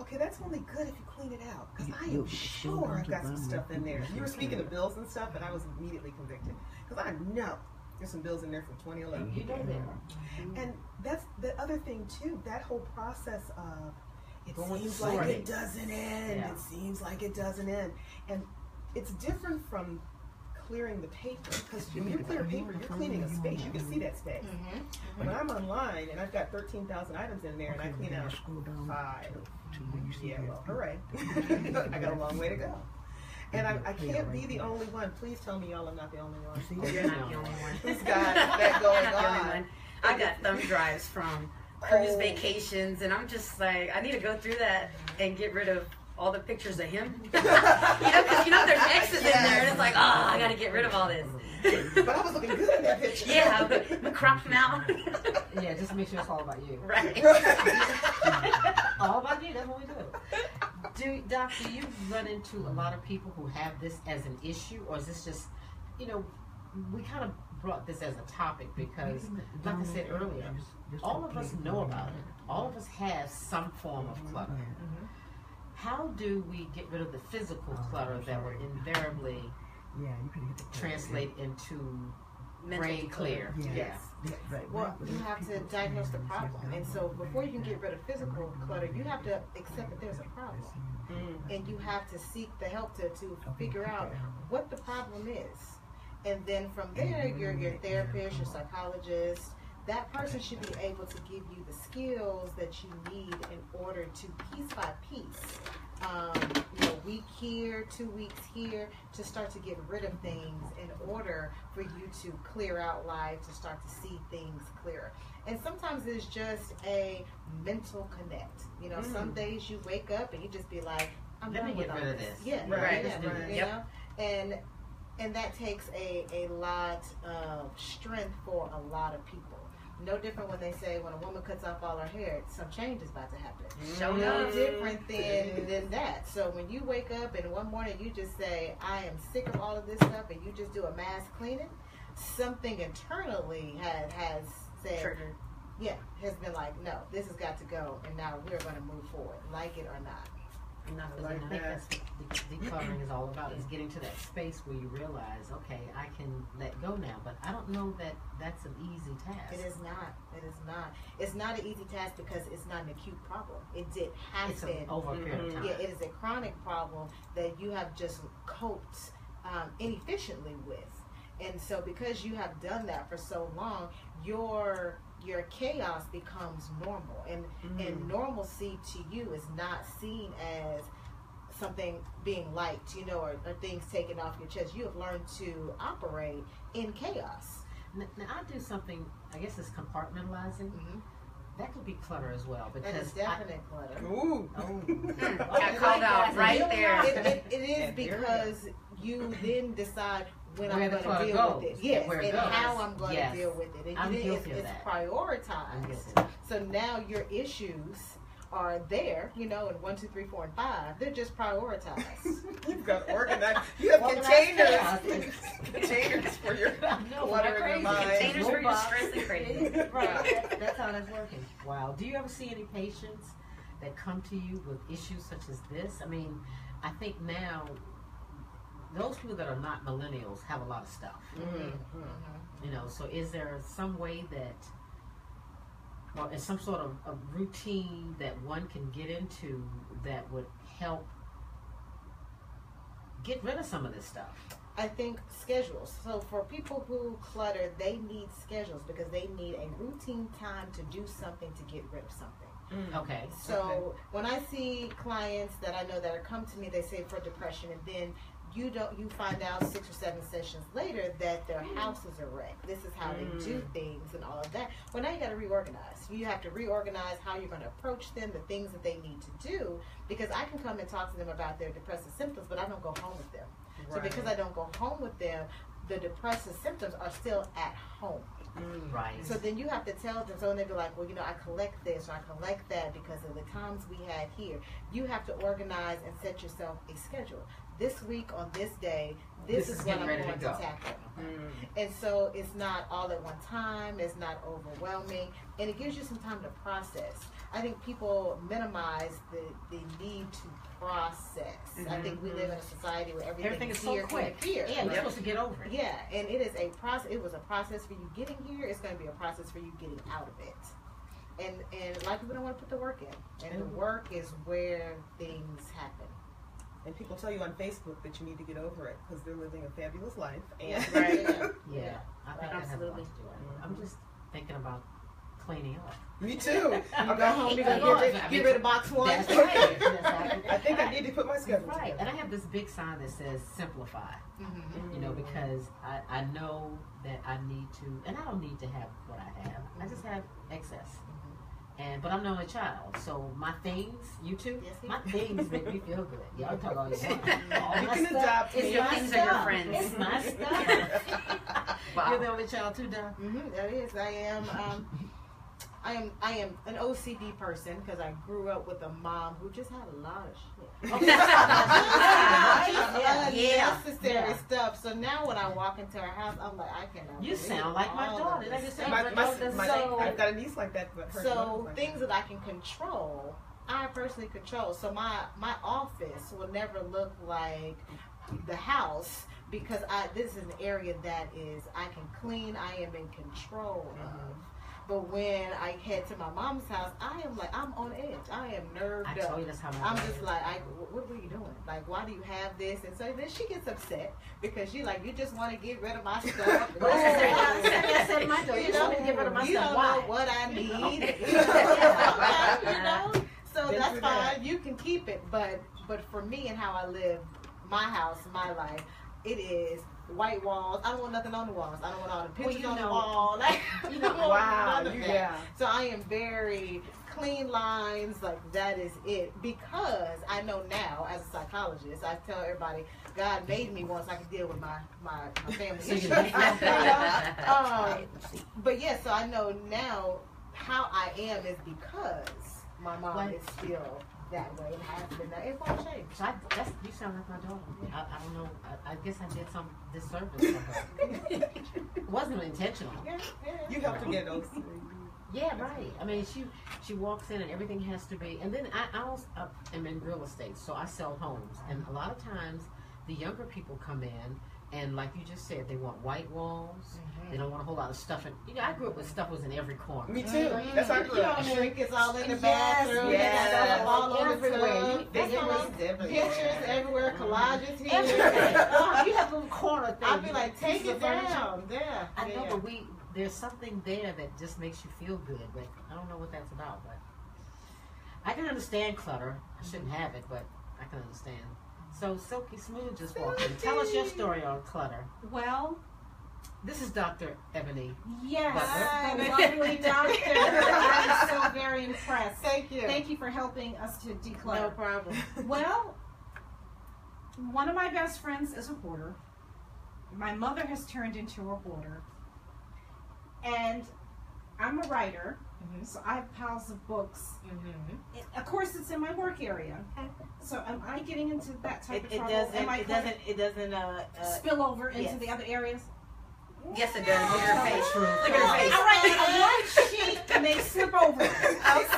Okay, that's only good if you clean it out. Because I am sure I've got some stuff in there. You were speaking of bills and stuff, and I was immediately convicted. Because I know there's some bills in there from 2011. You know that. Mm-hmm. And that's the other thing too. That whole process of it Going seems like it. it doesn't end. Yeah. It seems like it doesn't end, and it's different from clearing the paper because when you clear paper, you're cleaning a space. You can see that space. Mm-hmm. When I'm online and I've got 13,000 items in there, and I clean then out scroll down five. to, to you see Yeah, well, people. hooray! I got a long way to go. And I, I can't be the only one. Please tell me y'all I'm not the only one. Oh, you're not the only one. Who's got that You're going not the only on? one. I got thumb drives from cruise Oh. vacations, and I'm just like, I need to go through that and get rid of all the pictures of him. you know, because you know there's exes in there, and it's like, oh, I got to get rid of all this. But I was looking good in that picture. yeah, but, but crop them out. Yeah, just make sure it's all about you. right. all about you. That's what we do. Do doctor, you run into a lot of people who have this as an issue, or is this just, you know, we kind of brought this as a topic because, like I said earlier, all of us know about it. All of us have some form of clutter. Mm-hmm. How do we get rid of the physical clutter that will invariably Yeah, you could the translate into Mental brain clear? Yeah. Yes. Yeah, right, Well, you have to diagnose the problem, and so before you can get rid of physical clutter, you have to accept that there's a problem, Mm. and you have to seek the help to, to figure out what the problem is, and then from there, your your therapist, your psychologist, that person should be able to give you the skills that you need in order to piece by piece, um, you know, week here, two weeks here, to start to get rid of things in order for you to clear out life, to start to see things clearer. And sometimes it's just a mental connect. You know, some days you wake up and you just be like, I'm Let me done with get all rid of this. this. Yeah, Right, yeah, right. You Yep. know, and and that takes a a lot of strength for a lot of people. No different when they say when a woman cuts off all her hair, some change is about to happen. Mm. Show No different than than that. So when you wake up and one morning you just say, I am sick of all of this stuff, and you just do a mass cleaning, something internally has has said, Triggered. yeah, has been like, no, this has got to go, and now we're going to move forward, like it or not. Enough is Like I enough. think that. that's what de- decluttering is all about is getting to that space where you realize, okay, I can let go now. But I don't know that that's an easy task. It is not. It is not. It's not an easy task because it's not an acute problem. It did It's happen. a, over a period of Mhm. time. Yeah, it is a chronic problem that you have just coped um, inefficiently with, and so because you have done that for so long, your your chaos becomes normal, and and normalcy to you is not seen as something being liked, you know, or, or things taken off your chest. You have learned to operate in chaos. N- Now, I do something. I guess it's compartmentalizing. Mm-hmm. That could be clutter as well And because it's definite clutter. Ooh. I, oh, Got called out right there. It, it, it is And here we because you then decide when Where I'm the going to deal goes, with it. and Yes, where it and goes. how I'm going Yes. to deal with it. And I'm you then it's, of it's that. prioritized. I'm. So now your issues are there, you know, in one, two, three, four, and five. They're just prioritized. You've got organized. You have Organized containers. containers for your No, clutter we're in your crazy. mind. Containers for your stress and crazy. right. That's how that's working. Wow. Do you ever see any patients that come to you with issues such as this? I mean, I think now those people that are not millennials have a lot of stuff. Mm-hmm. You know, so is there some way that, or is some sort of a routine that one can get into that would help get rid of some of this stuff? I think schedules. So for people who clutter, they need schedules because they need a routine time to do something to get rid of something. Okay. So when I see clients that I know that are come to me, they say for depression, and then you don't you find out six or seven sessions later that their mm-hmm. house is a wreck. This is how they do mm-hmm. things and all of that. Well, now you got to reorganize. You have to reorganize how you're going to approach them, the things that they need to do, because I can come and talk to them about their depressive symptoms, but I don't go home with them. So because I don't go home with them, the depressive symptoms are still at home. Mm, right. So then you have to tell them. So then they be like, well, you know, I collect this or I collect that because of the times we had here. You have to organize and set yourself a schedule. This week on this day, this, This is is what I'm to going to, go. tackle. Mm. And so it's not all at one time. It's not overwhelming, and it gives you some time to process. I think people minimize the the need to process. I think we live in a mm-hmm. society where everything, Everything is is so here, quick. here, Yeah, you're supposed to get over it. Yeah, and it is a process. It was a process for you getting here. It's going to be a process for you getting out of it. And and a lot of people don't want to put the work in, and the work is where things happen. And people tell you on Facebook that you need to get over it because they're living a fabulous life. And Right. Yeah. Yeah, I think that has a lot Absolutely. to do with it. I'm just thinking about cleaning up. me too. You go home, you're gonna get rid, I mean, get rid of box one. That's right. That's I think I need to put my schedule Right, together. and I have this big sign that says simplify. Mhm. You know, because I, I know that I need to, and I don't need to have what I have. I just have excess. And but I'm the only child, so my things, you too, Yes, my yes. things make me feel good. Y'all talk all you want. All You can stuff adopt is me. Your things are your friends. It's my stuff. Wow. You're the only child too, Don. Mhm, that is. I am. Um, I am. I am an OCD person because I grew up with a mom who just had a lot of shit. Yeah. Yeah. Unnecessary Yeah. stuff. So now when I walk into her house, I'm like, I cannot. You sound like my daughter. this Like you said. My, my my, daughter- my, so- I've got a niece like that, but her So like things that. that I can control, I personally control. So my my office will never look like the house because I this is an area that is I can clean. I am in control of. Mm-hmm. But when I head to my mom's house, I am like I'm on edge. I am nerved I up. told you that's how my I'm just is. like, I, what were you doing? Like, why do you have this? And so then she gets upset because she like, you just want to get rid of my stuff. My You you know, get rid of my you stuff. don't Why? know what I need. Okay. You know, you know? So Been that's fine. that. You can keep it, but but for me and how I live, my house, my life, it is white walls. I don't want nothing on the walls. I don't want all the pictures you on the wall. Like, you know, I don't want wow, you, yeah. So I am very clean lines, like that is it. Because I know now, as a psychologist, I tell everybody, God made me once I could deal with my my, my family So issues. like You know? that. um, but yeah, so I know now how I am is because my mom Like- is still that way and has been that. It won't change. So I, that's, you sound like my daughter. I, I don't know. I, I guess I did some disservice for her. It wasn't intentional. Yeah, yeah. You have to get those. Yeah, right. I mean, she she walks in and everything has to be. And then I, I also uh, am in real estate, so I sell homes, and a lot of times the younger people come in and like you just said, they want white walls. Mm-hmm. They don't want a whole lot of stuff. In, you know, I grew up with stuff was in every corner. Me too. Mm-hmm. That's how I grew up. Shrink is all in the Yes, bathroom. yes. Stuff all over Everywhere. everywhere. You- That's it all. was everywhere. Pictures everywhere, mm-hmm. collages here. Everywhere. Oh, you have little corner things. I'd be like, take it of furniture. down. Yeah. I know, yeah. but we there's something there that just makes you feel good, but I don't know what that's about. But I can understand clutter. I shouldn't have it, but I can understand. So Silky Smooth just walked in. Tell us your story on clutter. Well, This is Dr. Ebony. yes, Hi. lovely doctor. I'm so very impressed. Thank you. Thank you for helping us to declutter. No problem. Well, one of my best friends is a hoarder. My mother has turned into a hoarder. And I'm a writer, Mhm. so I have piles of books. Mm-hmm. It- of course, it's in my work area. So am I getting into that type It, of it trouble? doesn't. Am I It doesn't. It doesn't. Uh, uh, spill over into yes. the other areas? Yes, it does. Look at her face. Look at her face. All right, a one sheet may slip over.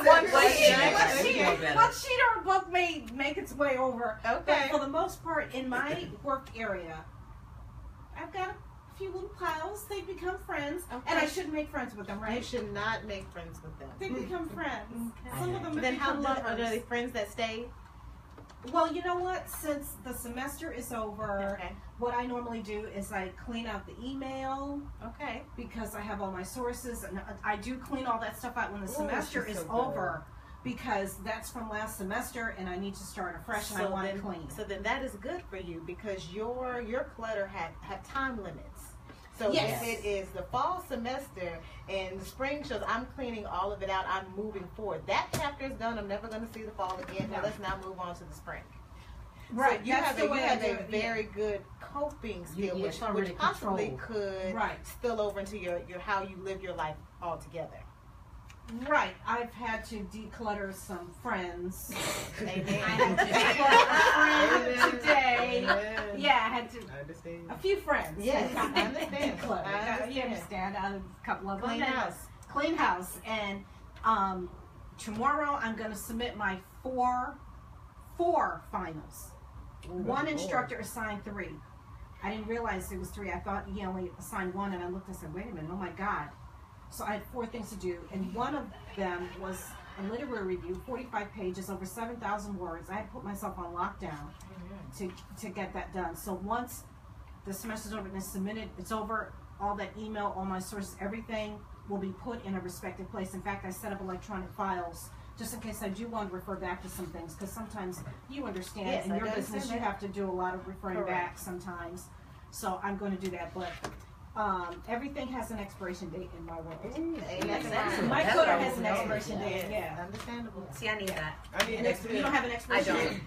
One One sheet. sheet, one sheet, know one sheet or a book may make its way over. But okay. for the most part, in my work area, I've got a few little piles. They become friends, and I shouldn't make friends with them, You right? should not make friends with them. They become friends. Some of them Then how long are they friends that stay? Well, you know what? Since the semester is over, Okay. what I normally do is I clean out the email Okay. because I have all my sources, and I do clean all that stuff out when the Ooh, semester is so good. over because that's from last semester, and I need to start afresh, and I So want then, clean. so then that is good for you because your your clutter have have time limits. So Yes. if it is the fall semester and the spring shows, I'm cleaning all of it out. I'm moving forward. That chapter is done. I'm never going to see the fall again. Now let's now move on to the spring. Right, So you that's have a, you have a it, yeah. very good coping skill, which which possibly controlled. could Right. spill over into your, your how you live your life altogether. Right, I've had to declutter some friends. Amen. I had to declutter a friend Amen. today. Amen. Yeah, I had to. I understand. A few friends. Yes, I understand. Declutter. I Uh, You understand. understand? A couple of. Clean that- house. Clean house. And um, tomorrow I'm going to submit my four, four finals. One instructor assigned three. I didn't realize it was three. I thought he only assigned one, and I looked and said, "Wait a minute! Oh my God!" So I had four things to do, and one of them was a literary review, forty-five pages, over seven thousand words. I had put myself on lockdown to to get that done. So once the semester's over and it's submitted, it's over. All that email, all my sources, everything will be put in a respective place. In fact, I set up electronic files just in case I do want to refer back to some things, because sometimes you understand Yes, in I your business you have to do a lot of referring Correct. back sometimes. So I'm going to do that, but um, everything has an expiration date in my world. Amen. That's Amen. excellent. My That's Twitter has an expiration date. Yeah. Understandable. See, I need that. I need An next exp- you don't have an expiration don't. date.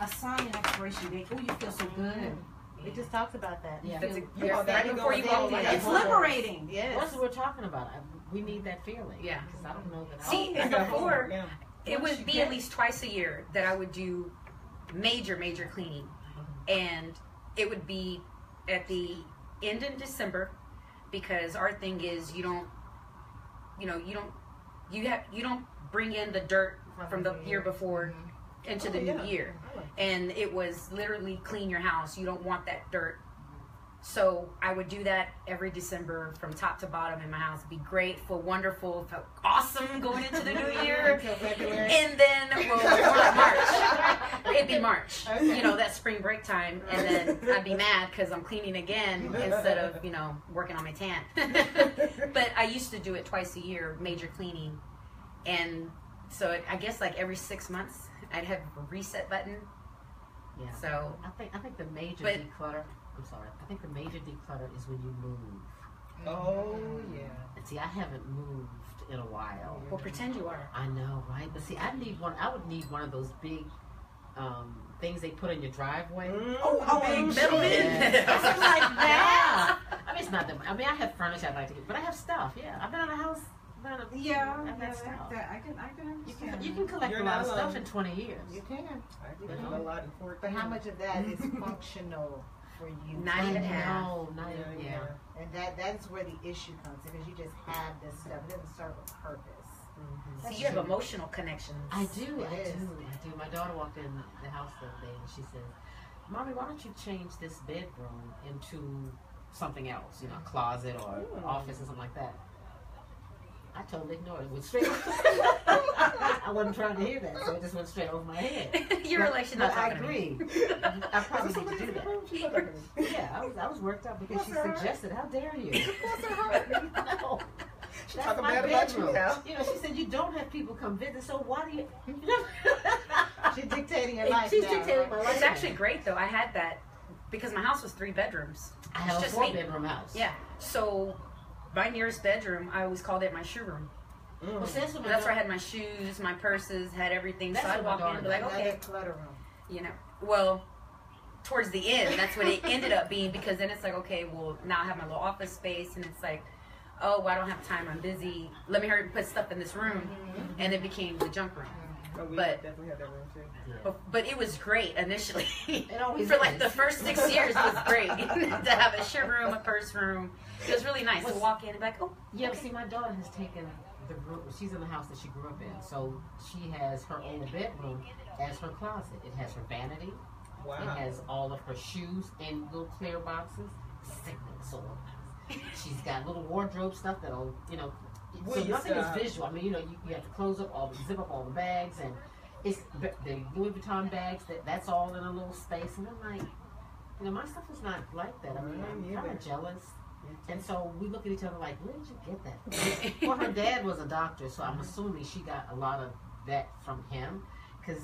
Assign an expiration date. Oh, you feel so good. We just talked about that. Yeah. That's a, You yeah, want right before you in walk like, It's liberating. Yes. That's what we're talking about. I, we need that feeling. Yeah. Because I don't know that. I See, Oh, before, Yeah. it Once would be get- at least twice a year that I would do major, major cleaning. And it would be at the end in December because our thing is you don't, you know, you don't, you have, you don't bring in the dirt from the year before mm-hmm. into oh, the Oh, new year. And it was literally clean your house. You don't want that dirt. So I would do that every December from top to bottom in my house. It'd be grateful, wonderful, felt awesome going into the new year. And then, well, March. It'd be March. Okay. You know, that spring break time. And then I'd be mad because I'm cleaning again instead of, you know, working on my tan. but I used to do it twice a year, major cleaning. And so it, I guess like every six months, I'd have a reset button. Yeah. So, I think I think the major But- declutter. I'm sorry. I think the major declutter is when you move. Oh yeah. And see, I haven't moved in a while. well, pretend you are. I know, right? But see, I need one. I would need one of those big um, things they put in your driveway. Oh, oh, big shit. metal bin. Something like that. Yeah. I mean, it's not that. I mean, I have furniture I'd like to get, but I have stuff. Yeah, I've been in a house. Been in a, Yeah, I've yeah, got that, stuff. that, I can, I can understand. You can, you can collect You're a lot not of stuff in 20 years. You can. I did a lot in four. But how much of that is functional for you. Not even half. No, not even, yeah. And that that's where the issue comes because you just have this stuff. It doesn't serve a purpose. Mm-hmm. So you have emotional connections. I do, It I is. do, I do. My daughter walked in the house the other day and she said, Mommy, why don't you change this bedroom into something else, you know, a closet or an office or something like that? I totally ignored it. Went straight. I wasn't trying to hear that, so it just went straight over my head. You're But- like, she's but not I talking to me. agree. I probably Is need to do that. room? She's not talking to me. Yeah, I was, I was worked up because Bless she her heart. suggested, "How dare you?" Bless her heart. no, She's that's talking my bad about you bedroom. now. You know, she said you don't have people come visit, so why do you? you? She's dictating your life. She's now, dictating my life. It's actually great though. I had that because my house was three bedrooms. I have a four me. bedroom house. Yeah. So my nearest bedroom, I always called it my shoe room. Well, see, that's what my That's where I had my shoes, my purses, had everything. That's so I'd walk in and be like, okay, clutter room. you know. Well, towards the end, that's what it ended up being because then it's like, okay, well, now I have my little office space, and it's like, oh, well, I don't have time. I'm busy. Let me hurry and put stuff in this room, Mm-hmm. and it became the junk room. Oh, we But- definitely had that room too. But, but it was great initially. It always For like is. the first six years was great to have a shoe room, a purse room. It was really nice to walk in and be like, oh, Yeah, but see, my daughter has taken the room. She's in the house that she grew up in, so she has her own bedroom as her closet. It has her vanity. It has all of her shoes in little clear boxes. Sickening so. She's got little wardrobe stuff that'll, you know. So nothing is visual. I mean, you know, you, you have to close up all, the zip up all the bags, and it's the the Louis Vuitton bags. That that's all in a little space, and I'm like, you know, my stuff is not like that. I mean, I'm kind of jealous. And so we look at each other like, where did you get that? well, her dad was a doctor, so I'm assuming she got a lot of that from him. Because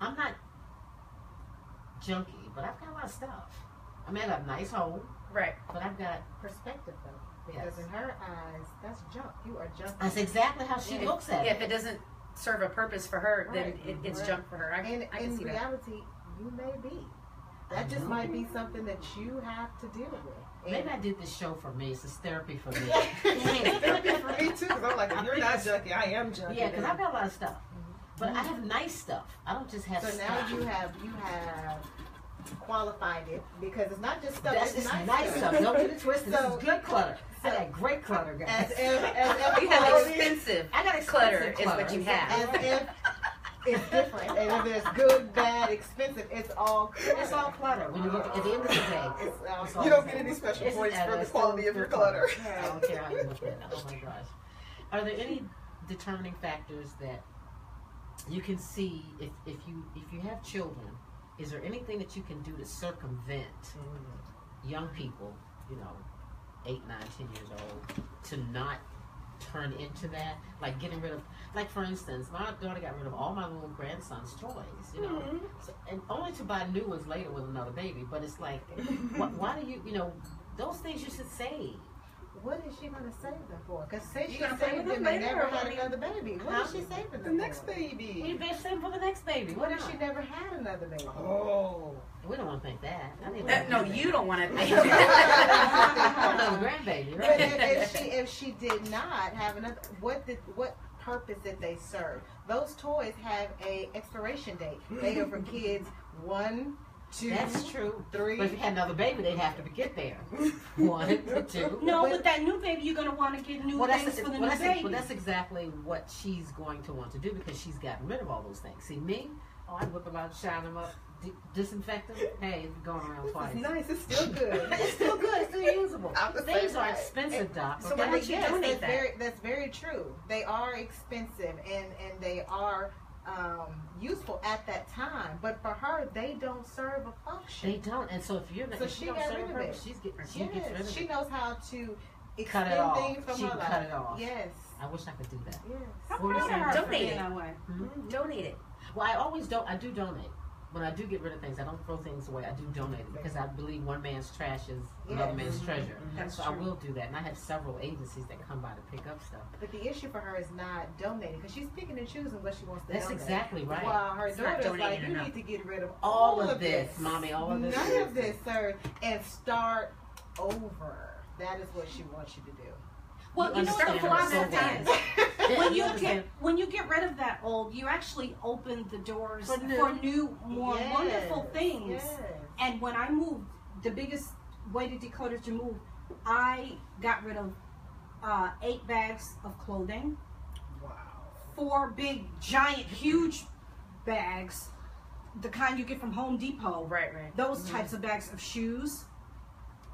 I'm not junky, but I've got a lot of stuff. I mean, I got a nice home, right. but I've got. Perspective though. Because Yes. in her eyes, that's junk. You are junk. That's exactly how she Yeah. looks at Yeah, it. if it doesn't serve a purpose for her, then it, it's Right. junk for her. I, And I can in see that. reality, you may be. That just Mhm. might be something that you have to deal with. Maybe I did this show for me. It's therapy for me. Therapy for me too, because I'm like, if you're not junky, I am junky. yeah, because I've got a lot of stuff. Mm-hmm. But I have nice stuff. I don't just have So stuff. now you have you have qualified it because it's not just stuff. That's it's just nice, nice stuff. Don't get it twisted. So- this is good clutter. I so- got great clutter, guys. As if, as if You have expensive I got clutter expensive is what you have. as if it's different. And if there's good, bad, expensive, it's all clutter. It's all clutter. When you look at the end of the day, It's uh, all it's You don't get any special It's- points for the quality of your good clutter. I don't care how you look at it. Oh my gosh. Are there any determining factors that you can see if, if you if you have children? Is there anything that you can do to circumvent mm-hmm. young people, you know, eight, nine, ten years old, to not turn into that? Like getting rid of, like for instance, my daughter got rid of all my little grandson's toys, you know, Mm-hmm. so, and only to buy new ones later with another baby. But it's like, why, why do you, you know, those things you should save. What is she going to save them for? Because say she saved with them them and never had what another baby. What Huh? is she saving them The for? next baby. You best save for the next baby. Why What if not? she never had another baby? Oh. We don't want to think that. I didn't Uh, no, you don't want to think Another that. grandbaby, But right? if, if she if she did not have another, what did what purpose did they serve? Those toys have a expiration date. They are for kids one, two, That's true. three. But if you had another baby, they'd have to get there. One, two. No, But- with that new baby, you're gonna want to get new Well, things that's, for the well, new that's, baby. well, that's exactly what she's going to want to do because she's gotten rid of all those things. See, me, oh, I whip them out, shine them up, disinfect them. Hey, it's going around This twice. is nice. It's still good. it's still good. It's still usable. The Things are way. expensive, Doc. So okay? why would you yes, donate that's that? very that's very true. They are expensive and and they are um, useful at that time. But for her, they don't serve a function. They don't, and so if you're not, So if she she don't got serve rid her of purpose, it. she's get, she yes, gets rid of she it. knows how to Cut it expend off. things from She her life. cut it off. Yes, I wish I could do that. yes. I'm What was proud of that? her for Donate it. that way. Donate it. Well, I always don't. I do donate. When I do get rid of things, I don't throw things away. I do donate it because I believe one man's trash is another Yes. man's mm-hmm. treasure. Mm-hmm. That's so I will do that, and I have several agencies that come by to pick up stuff. But the issue for her is not donating because she's picking and choosing what she wants to do. That's donate. exactly right. While her daughter's like, you enough. need to get rid of All of this, mommy, all of this. None of this, sir, and start over. That is what she wants you to do. Well, you know what the philosophy is. When you get when you get rid of that old, you actually open the doors For for new. new, more Yes, wonderful things. Yes. And when I moved the biggest way to declutter to move, I got rid of uh, eight bags of clothing, Wow. four big, giant, huge bags, the kind you get from Home Depot. Right, right. Those types of bags of shoes.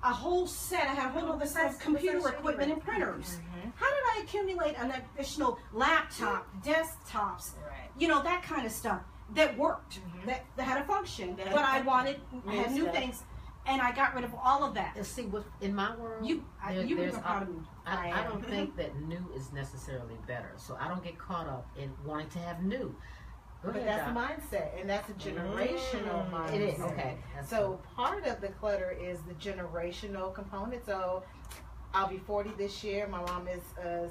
A whole set. I had a whole oh, other set of computer what's that shoe equipment and like? printers. Mm-hmm. How did I accumulate an additional laptop, desktops, Right. you know, that kind of stuff that worked, mm-hmm. that, that had a function. That- but I wanted, I New had new stuff. things, and I got rid of all of that. And see, what in my world, You, I, there- you would there's be proud op- of me. I, I I don't think that new is necessarily better. So I don't get caught up in wanting to have new. But that's mindset, and that's a generational Mm. mindset. It is okay. That's So part of the clutter is the generational component. So I'll be 40 this year. My mom is uh,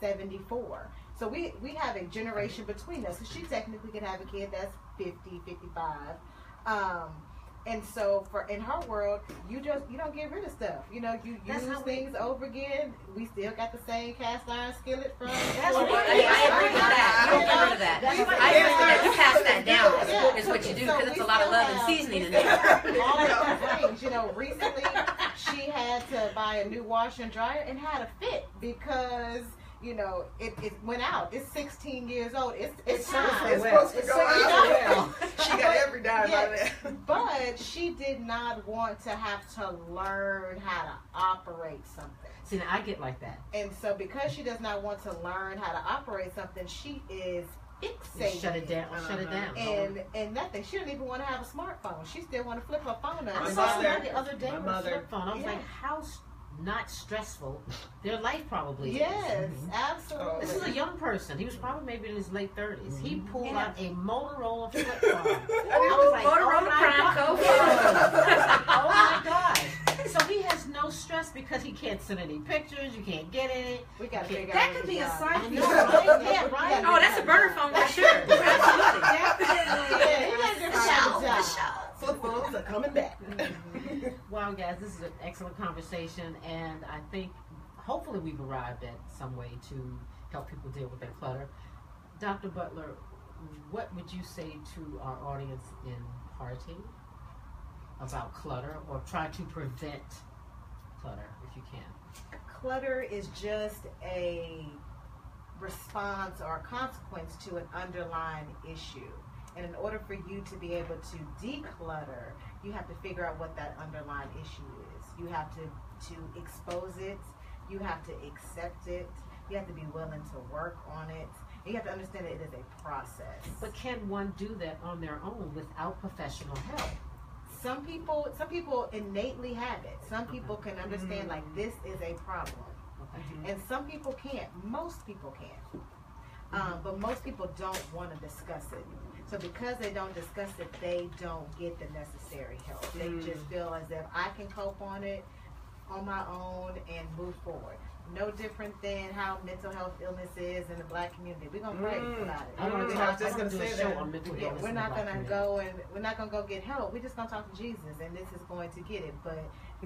74. So we, we have a generation between us. So she technically could have a kid that's 50, 55. Um, and so for in her world, you just you don't get rid of stuff. You know, you That's use how we- things over again. We still got the same cast iron skillet from. That's Well, what- I, mean, I agree with that. You don't get rid of that. I what- agree with that. You pass that down. Yeah. Is what you do So because it's a lot of still love and seasoning in there. All of those things. You know, recently she had to buy a new washer and dryer and had a fit because you know it, it went out. It's 16 years old. It's it's, It's time. time. It's supposed to go so out. well. She got every dime Yeah. out of that. But she did not want to have to learn how to operate something. See, now I get like that. And so because she does not want to learn how to operate something, she is fixated. Shut it down. Shut it Uh-huh. down. And and nothing. She didn't even want to have a smartphone. She still want to flip her phone up. I saw mother- somebody the other day my with a flip phone. I was Yeah. like, how s- not stressful their life probably is. Yes, Mhm. absolutely. This is a young person. He was probably maybe in his late 30s. He pulled Yeah. out a Motorola flip phone. I I was like, Motorola oh my Prime God. Code. oh my God. So he has no stress because he can't send any pictures. You can't get any. we got to Okay. figure That could what be a job. side piece. right? Yeah, right. Oh, that's a burner phone for sure. Absolutely. Yeah, he got to figure out a job. Flip phones are coming back. Wow, guys, this is an excellent conversation, and I think hopefully we've arrived at some way to help people deal with their clutter. Dr. Butler, what would you say to our audience in party about clutter or try to prevent clutter if you can? Clutter is just a response or a consequence to an underlying issue. And in order for you to be able to declutter, you have to figure out what that underlying issue is. You have to, to expose it, you have to accept it, you have to be willing to work on it, you have to understand that it is a process. But can one do that on their own without professional help? some people some people innately have it. Some people can understand like this is a problem. Okay. And some people can't. Most people can. Um, but most people don't want to discuss it. So because they don't discuss it, they don't get the necessary help. They Mm. just feel as if I can cope on it on my own and move forward. No different than how mental health illness is in the black community. We're gonna pray Mm. about it. I want to I talk. was just I want to do gonna say that. Yeah, we're not gonna community. go and we're not gonna go get help. We're just gonna talk to Jesus, and this is going to get it. But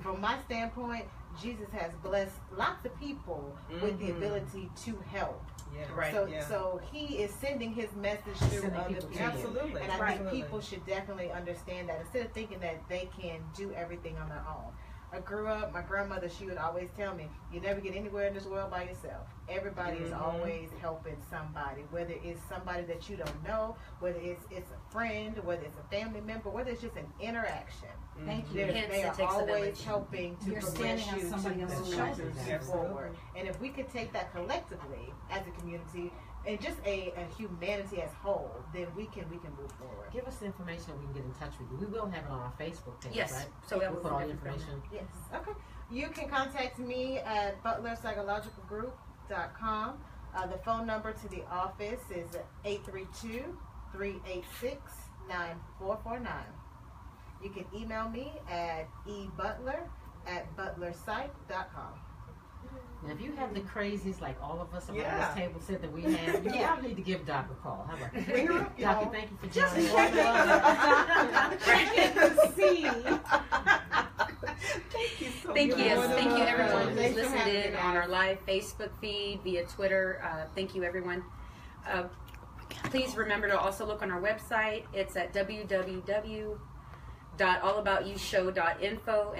from my standpoint, Jesus has blessed lots of people with the Mhm. ability to help. Yeah, Right, So, yeah. so he is sending his message through Sending other people to people. you. Absolutely. And I Right. think people should definitely understand that instead of thinking that they can do everything on their own. I grew up, my grandmother, she would always tell me, you never get anywhere in this world by yourself. Everybody is Mhm. always helping somebody, whether it's somebody that you don't know, whether it's it's a friend, whether it's a family member, whether it's just an interaction. Thank you. They're, Hence, they are always helping to You're progress you to the shoulders. you forward. And if we could take that collectively as a community and just a, a humanity as whole, then we can we can move forward. Give us the information we can get in touch with you. We will have it on our Facebook page, Yes. right? So We'll put all the different. information. Yes. Okay. You can contact me at butlerpsychologicalgroup.com. Uh, the phone number to the office is 832-386-9449. You can email me at ebutler at butlerpsych.com. Now, if you have the crazies like all of us around Yeah. this table said that we have, you Yeah. probably need to give Doc a call. How about that? Bring Doc, y'all. thank you for Just joining check us. See. Thank you so Thank much. you. You're Thank you, everyone who's Thanks listened in on our live Facebook feed via Twitter. Uh, thank you, everyone. Uh, please remember to also look on our website. It's at www www.allaboutyoushow.info and